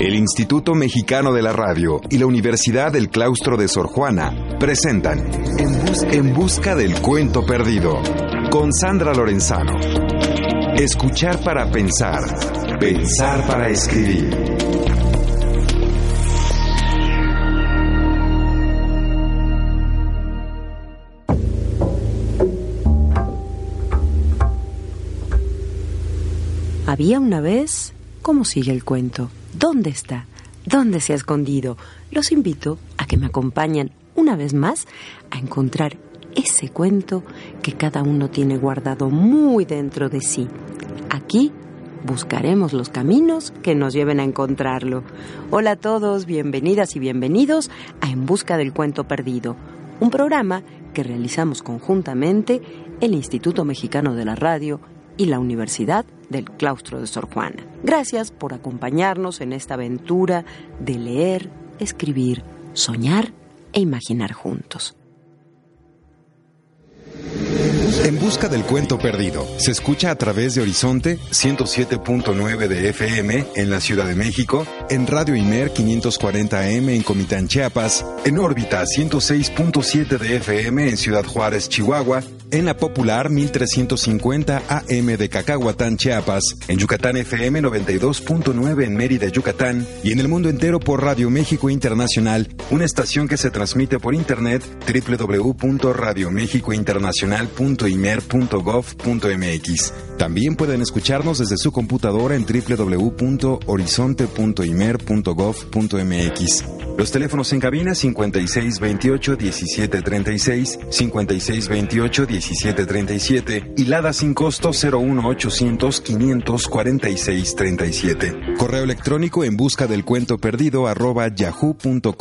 El Instituto Mexicano de la Radio y la Universidad del Claustro de Sor Juana presentan En, Busca del Cuento Perdido con Sandra Lorenzano. Escuchar para pensar, pensar para escribir. Había una vez... ¿Cómo sigue el cuento? ¿Dónde está? ¿Dónde se ha escondido? Los invito a que me acompañen una vez más a encontrar ese cuento que cada uno tiene guardado muy dentro de sí. Aquí buscaremos los caminos que nos lleven a encontrarlo. Hola a todos, bienvenidas y bienvenidos a En Busca del Cuento Perdido, un programa que realizamos conjuntamente el Instituto Mexicano de la Radio y la Universidad del Claustro de Sor Juana. Gracias por acompañarnos en esta aventura de leer, escribir, soñar e imaginar juntos. En busca del cuento perdido. Se escucha a través de Horizonte 107.9 de FM en la Ciudad de México, en Radio Imer 540 AM en Comitán, Chiapas, en órbita 106.7 de FM en Ciudad Juárez, Chihuahua, en la popular 1350 AM de Cacahuatán, Chiapas, en Yucatán FM 92.9 en Mérida, Yucatán, y en el mundo entero por Radio México Internacional, una estación que se transmite por internet www.radiomexicointernacional.imer.gov.mx. También pueden escucharnos desde su computadora en www.horizonte.imer.gov.mx. Los teléfonos en cabina 5628 1736, 5628 1737 y Lada sin costo 01800 546 37. Correo electrónico en busca del cuento perdido arroba yahoo.com.mx.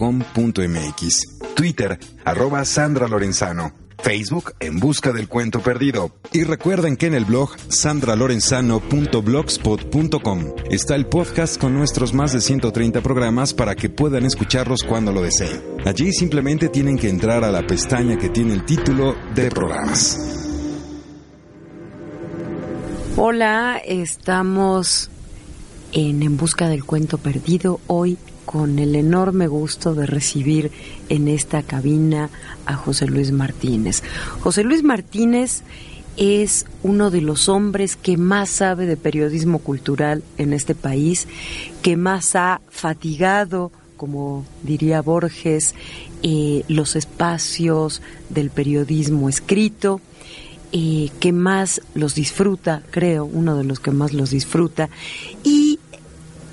Twitter arroba Sandra Lorenzano. Facebook en busca del cuento perdido. Y recuerden que en el blog sandralorenzano.blogspot.com está el podcast con nuestros más de 130 programas para que puedan escucharlos cuando lo deseen. Allí simplemente tienen que entrar a la pestaña que tiene el título de programas. Hola, estamos en En Busca del Cuento Perdido. Hoy con el enorme gusto de recibir en esta cabina a José Luis Martínez. José Luis Martínez es uno de los hombres que más sabe de periodismo cultural en este país, que más ha fatigado, como diría Borges, eh, los espacios del periodismo escrito, eh, que más los disfruta, creo, uno de los que más los disfruta, y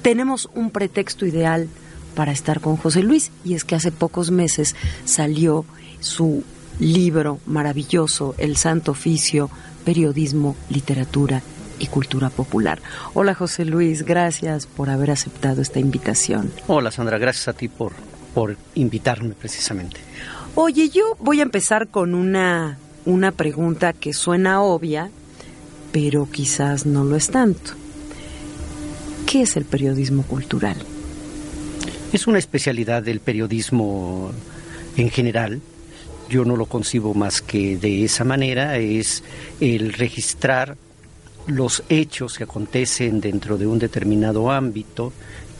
tenemos un pretexto ideal para estar con José Luis y es que hace pocos meses salió su libro maravilloso, El Santo Oficio, Periodismo, Literatura y Cultura Popular. Hola José Luis, gracias por haber aceptado esta invitación. Hola Sandra, gracias a ti por, por invitarme precisamente. Oye, yo voy a empezar con una, una pregunta que suena obvia, pero quizás no lo es tanto. ¿Qué es el periodismo cultural? Es una especialidad del periodismo en general. Yo no lo concibo más que de esa manera, es el registrar los hechos que acontecen dentro de un determinado ámbito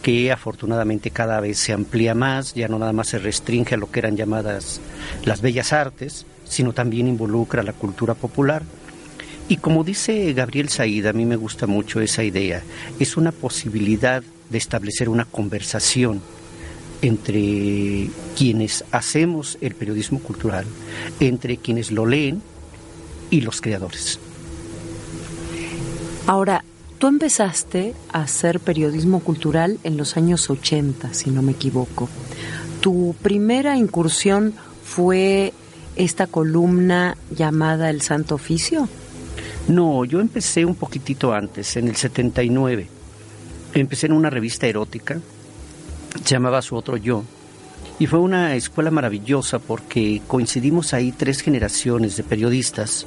que afortunadamente cada vez se amplía más, ya no nada más se restringe a lo que eran llamadas las bellas artes, sino también involucra la cultura popular. Y como dice Gabriel Said, a mí me gusta mucho esa idea, es una posibilidad de establecer una conversación entre quienes hacemos el periodismo cultural, entre quienes lo leen y los creadores. Ahora, tú empezaste a hacer periodismo cultural en los años 80, si no me equivoco. ¿Tu primera incursión fue esta columna llamada El Santo Oficio? No, yo empecé un poquitito antes, en el 79. Empecé en una revista erótica se llamaba Su Otro Yo. Y fue una escuela maravillosa porque coincidimos ahí tres generaciones de periodistas,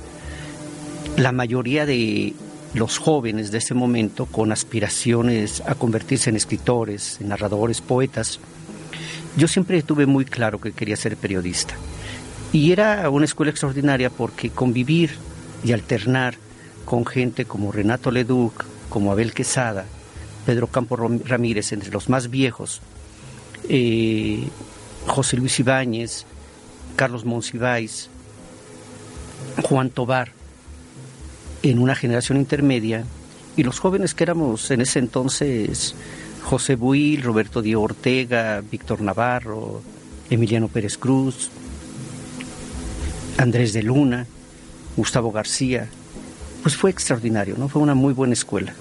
la mayoría de los jóvenes de ese momento con aspiraciones a convertirse en escritores, en narradores, poetas. Yo siempre tuve muy claro que quería ser periodista. Y era una escuela extraordinaria porque convivir y alternar con gente como Renato Leduc, como Abel Quesada, Pedro Campo Ramírez, entre los más viejos, eh, José Luis Ibáñez, Carlos Monsiváis, Juan Tobar, en una generación intermedia, y los jóvenes que éramos en ese entonces, José Buil, Roberto Díaz Ortega, Víctor Navarro, Emiliano Pérez Cruz, Andrés de Luna, Gustavo García, pues fue extraordinario, ¿no? Fue una muy buena escuela.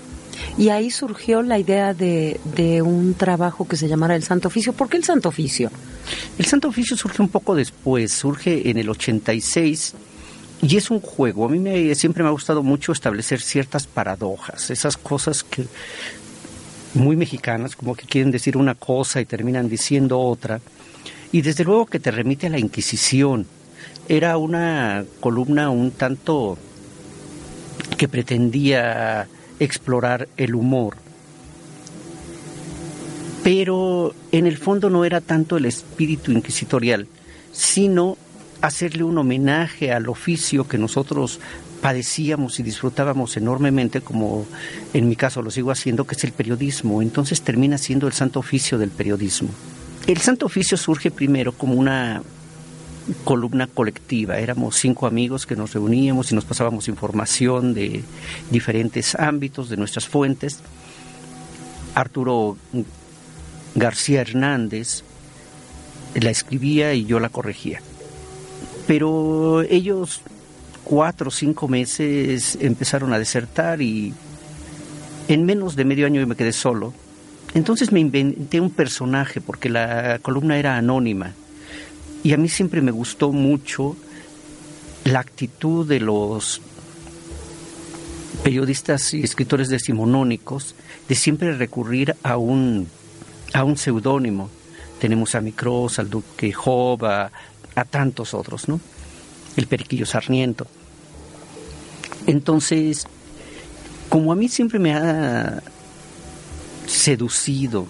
Y ahí surgió la idea de, de, un trabajo que se llamara el Santo Oficio. ¿Por qué el Santo Oficio? El Santo Oficio surge un poco después, surge en el 86 y es un juego. A mí me, siempre me ha gustado mucho establecer ciertas paradojas, esas cosas que muy mexicanas, como que quieren decir una cosa y terminan diciendo otra. Y desde luego que te remite a la Inquisición. Era una columna un tanto que pretendía explorar el humor. Pero en el fondo no era tanto el espíritu inquisitorial, sino hacerle un homenaje al oficio que nosotros padecíamos y disfrutábamos enormemente, como en mi caso lo sigo haciendo, que es el periodismo. Entonces termina siendo el santo oficio del periodismo. El santo oficio surge primero como una columna colectiva. Éramos cinco amigos que nos reuníamos y nos pasábamos información de diferentes ámbitos, de nuestras fuentes. Arturo García Hernández la escribía y yo la corregía. Pero ellos cuatro o cinco meses empezaron a desertar y en menos de medio año yo me quedé solo. Entonces me inventé un personaje porque la columna era anónima y a mí siempre me gustó mucho la actitud de los periodistas y escritores decimonónicos de siempre recurrir a un, a un seudónimo. Tenemos a Micros, al Duque Job, a, a tantos otros, ¿no? El Periquillo Sarniento. Entonces, como a mí siempre me ha seducido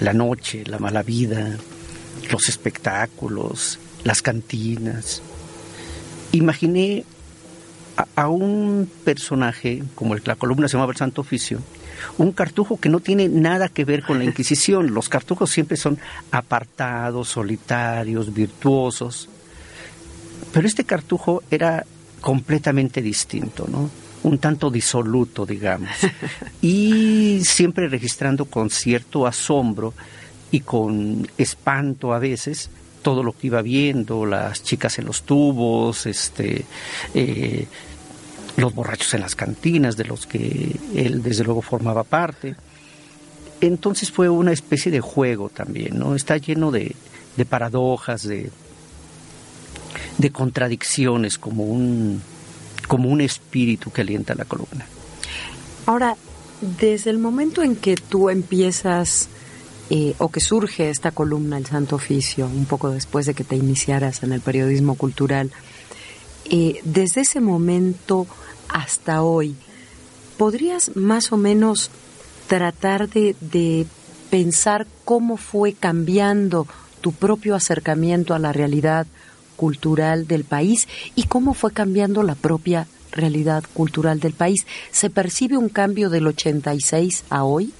la noche, la mala vida, los espectáculos, las cantinas, imaginé a, un personaje, como la columna se llamaba el Santo Oficio, un cartujo que no tiene nada que ver con la Inquisición. Los cartujos siempre son apartados, solitarios, virtuosos. Pero este cartujo era completamente distinto, ¿no? Un tanto disoluto, digamos. Y siempre registrando con cierto asombro y con espanto a veces todo lo que iba viendo, las chicas en los tubos, este, eh, los borrachos en las cantinas, de los que él desde luego formaba parte. Entonces fue una especie de juego también, ¿no? Está lleno de, de paradojas, de, de contradicciones, como un, como un espíritu que alienta la columna. Ahora, desde el momento en que tú empiezas eh, o que surge esta columna, el Santo Oficio, un poco después de que te iniciaras en el periodismo cultural, eh, desde ese momento hasta hoy, ¿podrías más o menos tratar de, de pensar cómo fue cambiando tu propio acercamiento a la realidad cultural del país y cómo fue cambiando la propia realidad cultural del país. ¿Se percibe un cambio del 86 a hoy?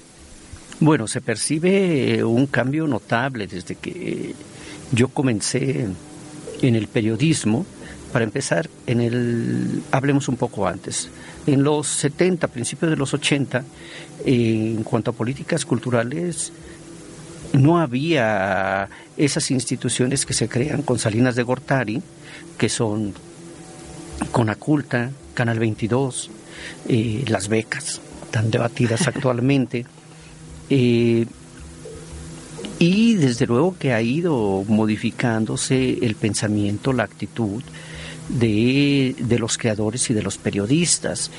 Bueno, se percibe un cambio notable desde que yo comencé en el periodismo para empezar, en el, hablemos un poco antes. En los 70, principios de los 80, en cuanto a políticas culturales, no había esas instituciones que se crean con Salinas de Gortari, que son Conaculta, Canal 22, eh, las becas tan debatidas actualmente. Eh, y desde luego que ha ido modificándose el pensamiento, la actitud de, de, los creadores y de los periodistas.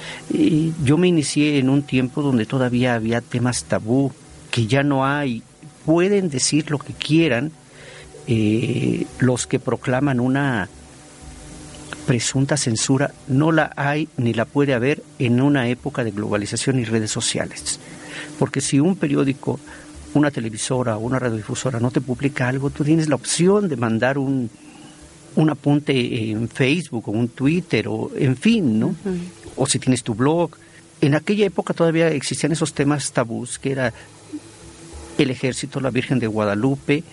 yo me inicié en un tiempo donde todavía había temas tabú, que ya no hay. Pueden decir lo que quieran eh, los que proclaman una presunta censura, no la hay ni la puede haber en una época de globalización y redes sociales. Porque si un periódico, una televisora o una radiodifusora no te publica algo, tú tienes la opción de mandar un, un apunte en Facebook o un Twitter o en fin, ¿no? O si tienes tu blog, en aquella época todavía existían esos temas tabús, que era el ejército, la Virgen de Guadalupe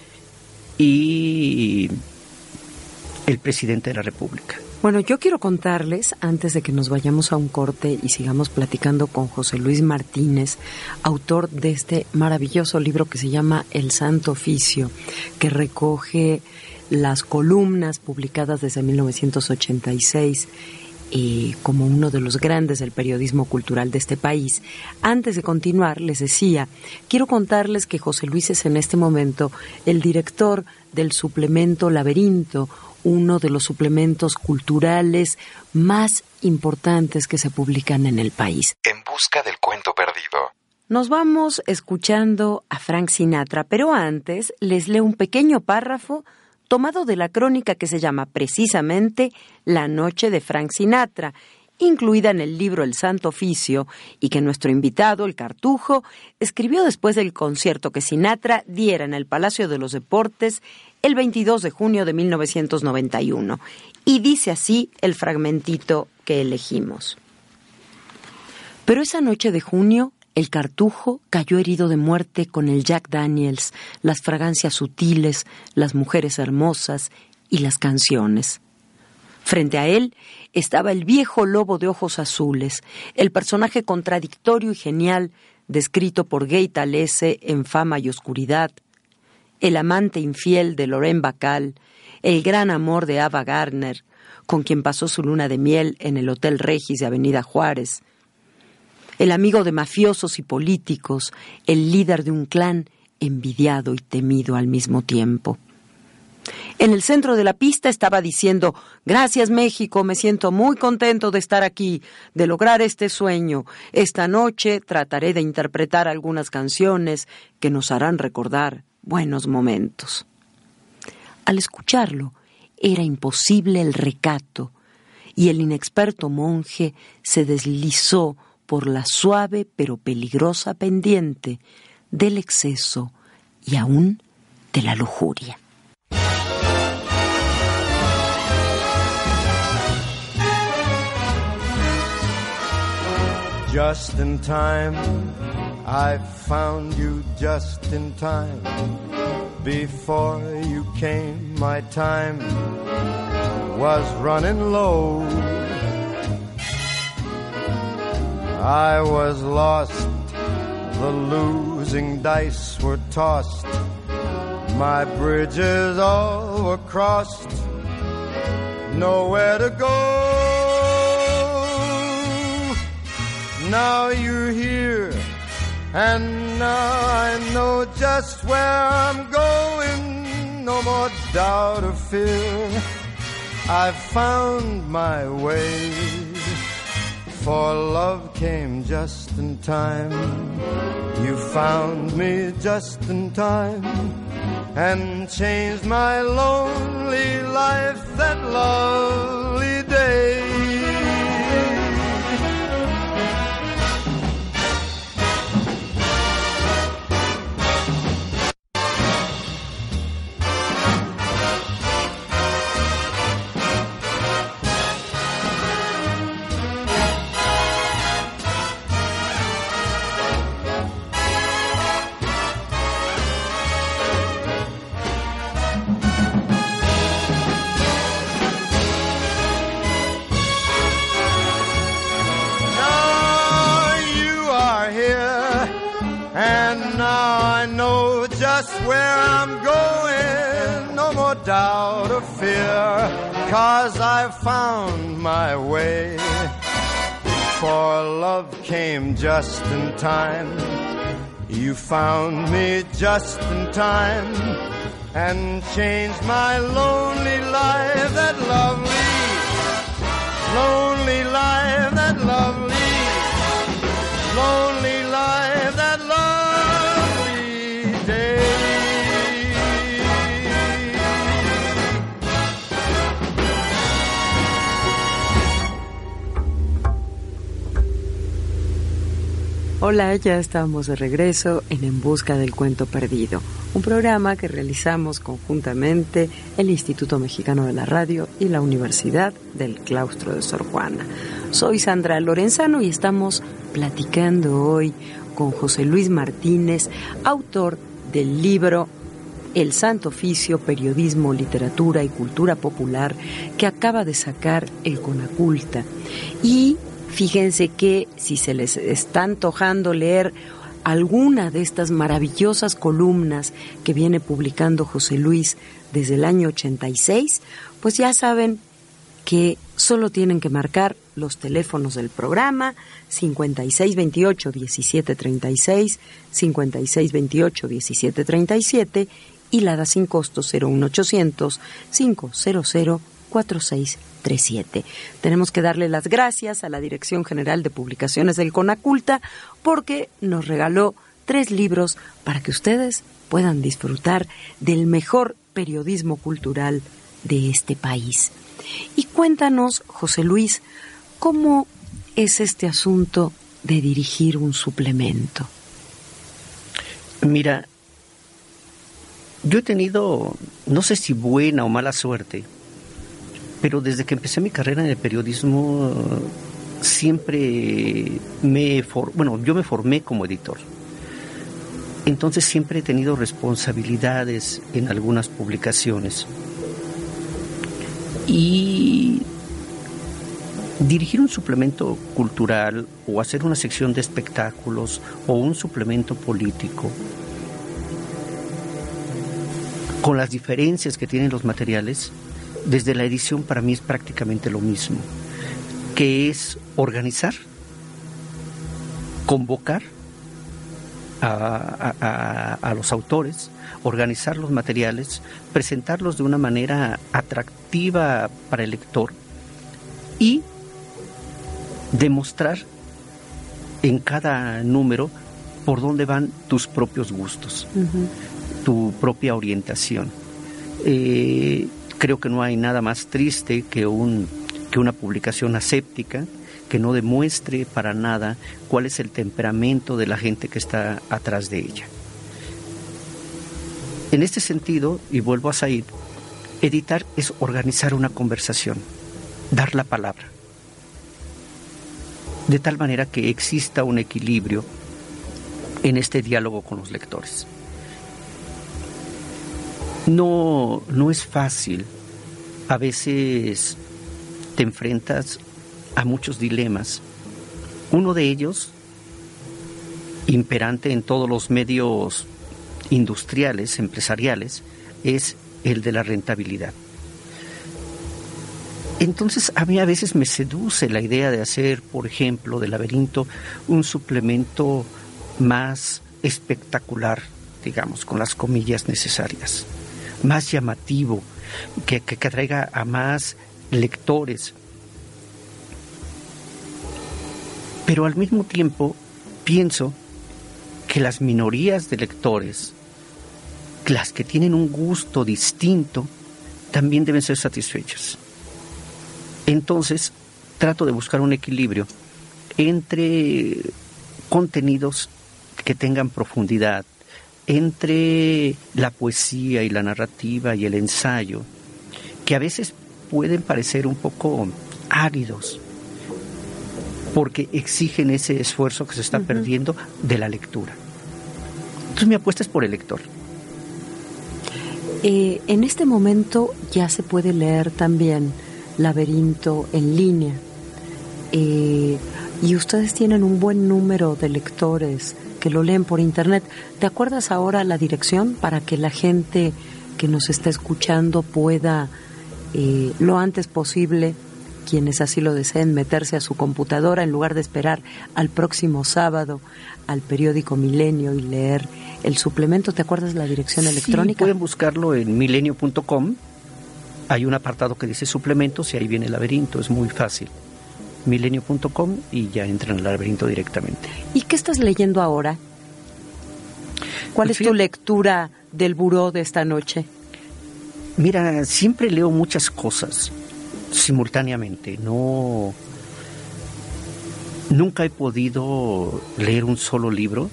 y el presidente de la República. Bueno, yo quiero contarles, antes de que nos vayamos a un corte y sigamos platicando con José Luis Martínez, autor de este maravilloso libro que se llama El Santo Oficio, que recoge las columnas publicadas desde 1986 eh, como uno de los grandes del periodismo cultural de este país. Antes de continuar, les decía, quiero contarles que José Luis es en este momento el director del suplemento Laberinto, uno de los suplementos culturales más importantes que se publican en el país. En busca del cuento perdido. Nos vamos escuchando a Frank Sinatra, pero antes les leo un pequeño párrafo tomado de la crónica que se llama precisamente La Noche de Frank Sinatra, incluida en el libro El Santo Oficio, y que nuestro invitado, el Cartujo, escribió después del concierto que Sinatra diera en el Palacio de los Deportes el 22 de junio de 1991. Y dice así el fragmentito que elegimos. Pero esa noche de junio, el cartujo cayó herido de muerte con el Jack Daniels, las fragancias sutiles, las mujeres hermosas y las canciones. Frente a él estaba el viejo lobo de ojos azules, el personaje contradictorio y genial descrito por Gay Talese en Fama y Oscuridad, el amante infiel de Lorraine Bacal, el gran amor de Ava Gardner, con quien pasó su luna de miel en el Hotel Regis de Avenida Juárez, el amigo de mafiosos y políticos, el líder de un clan envidiado y temido al mismo tiempo. En el centro de la pista estaba diciendo Gracias México, me siento muy contento de estar aquí, de lograr este sueño. Esta noche trataré de interpretar algunas canciones que nos harán recordar buenos momentos. Al escucharlo, era imposible el recato, y el inexperto monje se deslizó por la suave pero peligrosa pendiente del exceso y aún de la lujuria. Just in time I found you just in time. Before you came, my time was running low. I was lost, the losing dice were tossed. My bridges all were crossed, nowhere to go. Now you're here and now I know just where I'm going. No more doubt or fear. I've found my way. For love came just in time. You found me just in time and changed my lonely life that lovely where I'm going, no more doubt or fear, cause I've found my way. For love came just in time, you found me just in time, and changed my lonely life, that lovely, lonely life, that lovely, lonely Hola, ya estamos de regreso en En Busca del Cuento Perdido, un programa que realizamos conjuntamente el Instituto Mexicano de la Radio y la Universidad del Claustro de Sor Juana. Soy Sandra Lorenzano y estamos platicando hoy con José Luis Martínez, autor del libro El Santo Oficio, Periodismo, Literatura y Cultura Popular, que acaba de sacar el Conaculta. Y Fíjense que si se les está antojando leer alguna de estas maravillosas columnas que viene publicando José Luis desde el año 86, pues ya saben que solo tienen que marcar los teléfonos del programa 5628 1736, 5628 1737 y la da sin costo 01800 500 46 tenemos que darle las gracias a la Dirección General de Publicaciones del Conaculta porque nos regaló tres libros para que ustedes puedan disfrutar del mejor periodismo cultural de este país. Y cuéntanos, José Luis, ¿cómo es este asunto de dirigir un suplemento? Mira, yo he tenido, no sé si buena o mala suerte, pero desde que empecé mi carrera en el periodismo siempre me bueno yo me formé como editor. Entonces siempre he tenido responsabilidades en algunas publicaciones. Y dirigir un suplemento cultural o hacer una sección de espectáculos o un suplemento político con las diferencias que tienen los materiales desde la edición para mí es prácticamente lo mismo, que es organizar, convocar a, los autores, organizar los materiales, presentarlos de una manera atractiva para el lector y demostrar en cada número por dónde van tus propios gustos, tu propia orientación. Eh, creo que no hay nada más triste que, un, que una publicación aséptica que no demuestre para nada cuál es el temperamento de la gente que está atrás de ella. En este sentido, y vuelvo a Said, editar es organizar una conversación, dar la palabra, de tal manera que exista un equilibrio en este diálogo con los lectores. No, no es fácil. A veces te enfrentas a muchos dilemas. Uno de ellos, imperante en todos los medios industriales, empresariales, es el de la rentabilidad. Entonces a mí a veces me seduce la idea de hacer, por ejemplo, del laberinto un suplemento más espectacular, digamos, con las comillas necesarias más llamativo, que, que, atraiga a más lectores. Pero al mismo tiempo pienso que las minorías de lectores, las que tienen un gusto distinto, también deben ser satisfechas. Entonces, trato de buscar un equilibrio entre contenidos que tengan profundidad, entre la poesía y la narrativa y el ensayo, que a veces pueden parecer un poco áridos, porque exigen ese esfuerzo que se está perdiendo de la lectura. Entonces mi apuesta es por el lector. Eh, en este momento ya se puede leer también Laberinto en línea. Eh, y ustedes tienen un buen número de lectores que lo leen por internet. ¿Te acuerdas ahora la dirección para que la gente que nos está escuchando pueda eh, lo antes posible, quienes así lo deseen, meterse a su computadora en lugar de esperar al próximo sábado al periódico Milenio y leer el suplemento? ¿Te acuerdas la dirección electrónica? Pueden buscarlo en milenio.com. Hay un apartado que dice suplementos y ahí viene el laberinto, es muy fácil milenio.com y ya entran al laberinto directamente. ¿Y qué estás leyendo ahora? ¿Cuál es tu lectura del buró de esta noche? Mira, siempre leo muchas cosas simultáneamente, no nunca he podido leer un solo libro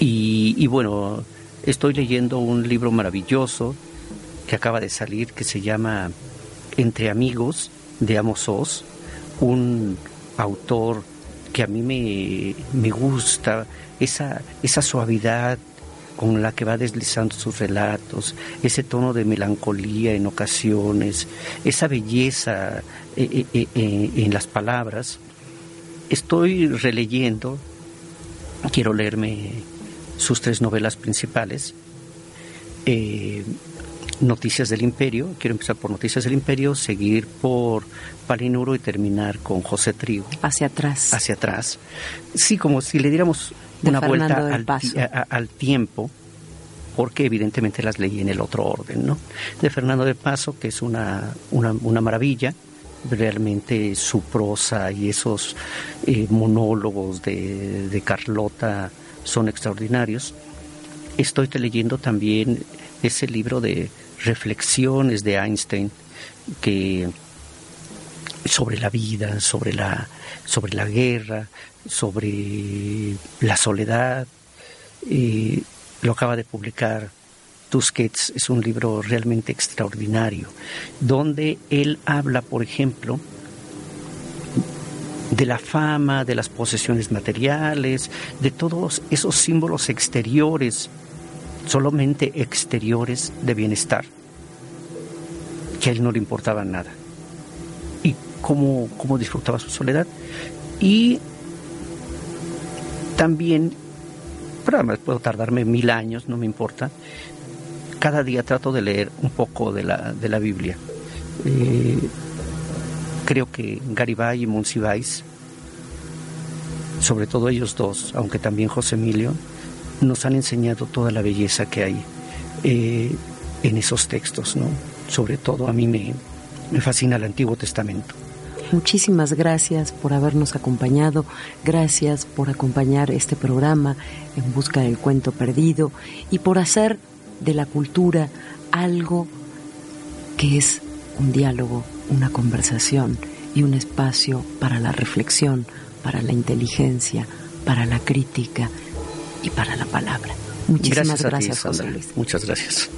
y, bueno, estoy leyendo un libro maravilloso que acaba de salir que se llama Entre Amigos de Amos Oz, un autor que a mí me, me gusta, esa, esa suavidad con la que va deslizando sus relatos, ese tono de melancolía en ocasiones, esa belleza eh, eh, eh, en las palabras. Estoy releyendo, quiero leerme sus tres novelas principales. Noticias del Imperio, quiero empezar por Noticias del Imperio, seguir por Palinuro y terminar con José Trigo. Hacia atrás. Hacia atrás. Sí, como si le diéramos una vuelta al, tiempo, porque evidentemente las leí en el otro orden, ¿no? De Fernando de Paso, que es una, una, maravilla, realmente su prosa y esos eh, monólogos de, de Carlota son extraordinarios. Estoy leyendo también ese libro de reflexiones de Einstein que sobre la vida, sobre la, sobre la guerra, sobre la soledad. lo acaba de publicar Tusquets, es un libro realmente extraordinario, donde él habla, por ejemplo, de la fama, de las posesiones materiales, de todos esos símbolos exteriores solamente exteriores de bienestar, que a él no le importaba nada. Y cómo, cómo disfrutaba su soledad. Y también, pero además puedo tardarme mil años, no me importa, cada día trato de leer un poco de la, de la Biblia. Eh, creo que Garibay y Monsiváis, sobre todo ellos dos, aunque también José Emilio, nos han enseñado toda la belleza que hay eh, en esos textos, ¿no? Sobre todo a mí me, me fascina el Antiguo Testamento. Muchísimas gracias por habernos acompañado, gracias por acompañar este programa en busca del cuento perdido y por hacer de la cultura algo que es un diálogo, una conversación y un espacio para la reflexión, para la inteligencia, para la crítica y para la palabra. Muchísimas gracias, José Luis. Muchas gracias.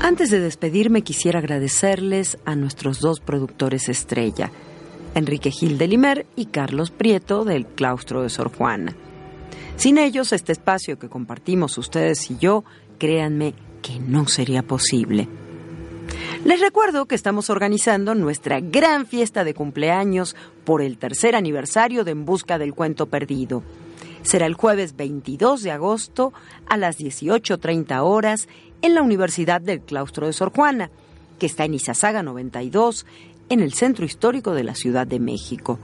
Antes de despedirme quisiera agradecerles a nuestros dos productores estrella, Enrique Gil de Limer y Carlos Prieto del Claustro de Sor Juana. Sin ellos, este espacio que compartimos ustedes y yo, créanme que no sería posible. Les recuerdo que estamos organizando nuestra gran fiesta de cumpleaños por el tercer aniversario de En Busca del Cuento Perdido. Será el jueves 22 de agosto a las 18.30 horas en la Universidad del Claustro de Sor Juana, que está en Izazaga 92, en el centro histórico de la Ciudad de México.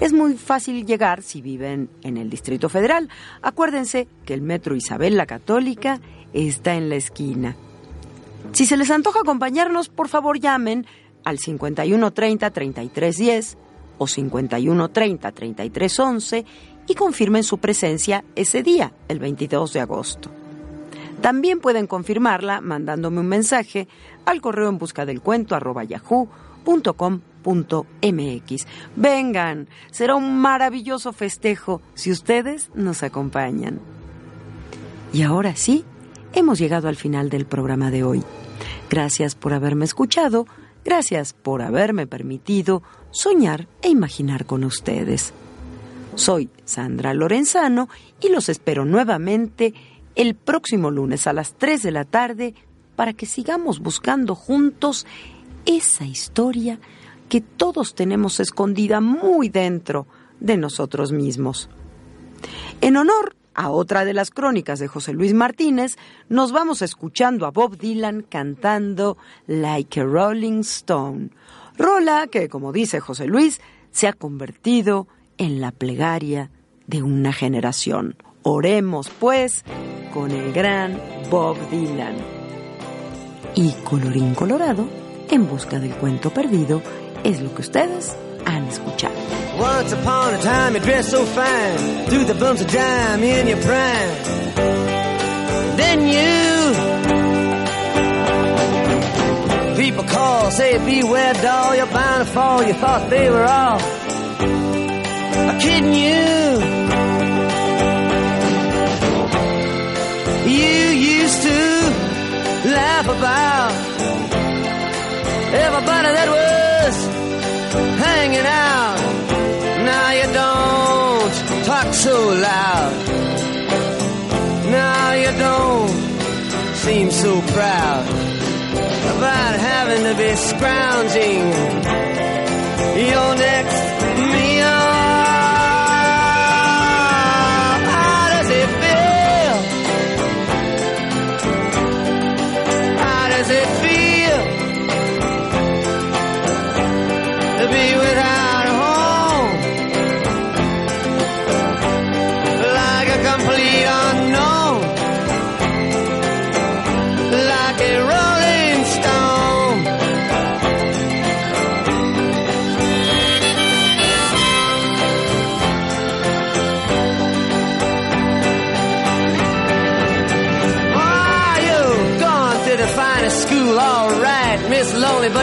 Es muy fácil llegar si viven en el Distrito Federal. Acuérdense que el Metro Isabel la Católica está en la esquina. Si se les antoja acompañarnos, por favor llamen al 5130 3310 o 5130 3311 y confirmen su presencia ese día, el 22 de agosto. También pueden confirmarla mandándome un mensaje al correo en busca del cuento arroba yahoo.com.mx. Vengan, será un maravilloso festejo si ustedes nos acompañan. Y ahora sí, hemos llegado al final del programa de hoy. Gracias por haberme escuchado, gracias por haberme permitido soñar e imaginar con ustedes. Soy Sandra Lorenzano y los espero nuevamente el próximo lunes a las 3 de la tarde para que sigamos buscando juntos esa historia que todos tenemos escondida muy dentro de nosotros mismos. En honor a otra de las crónicas de José Luis Martínez, nos vamos escuchando a Bob Dylan cantando Like a Rolling Stone, rola que, como dice José Luis, se ha convertido en la plegaria de una generación. Oremos, pues, con el gran Bob Dylan. Y colorín colorado, en busca del cuento perdido, es lo que ustedes han escuchado. Once upon a time you dressed so fine, threw the bumps of dime in your prime. Then you people call, say beware doll, you're bound to fall. You thought they were all kidding you. You used to laugh about everybody that was hanging out. Now you don't talk so loud. Now you don't seem so proud about having to be scrounging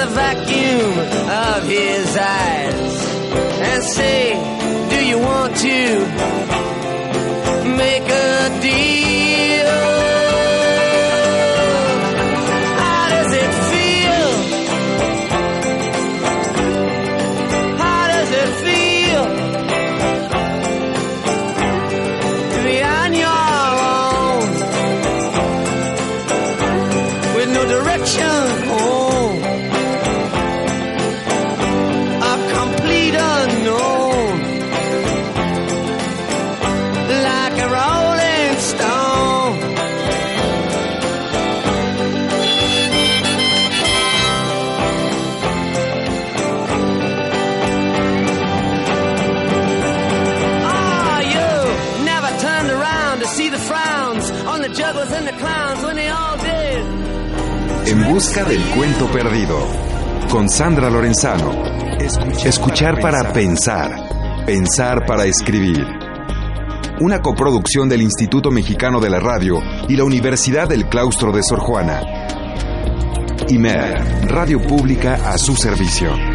the vacuum of his eyes and say, Do you want to make a deal? En busca del cuento perdido. Con Sandra Lorenzano. Escuchar para pensar. Pensar para escribir. Una coproducción del Instituto Mexicano de la Radio y la Universidad del Claustro de Sor Juana. IMER, Radio Pública a su servicio.